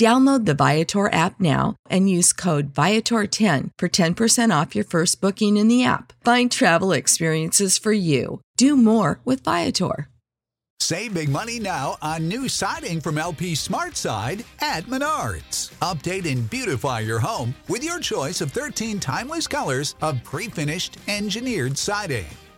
Download the Viator app now and use code Viator10 for 10% off your first booking in the app. Find travel experiences for you. Do more with Viator. Save big money now on new siding from LP Smart Side at Menards. Update and beautify your home with your choice of 13 timeless colors of pre finished engineered siding.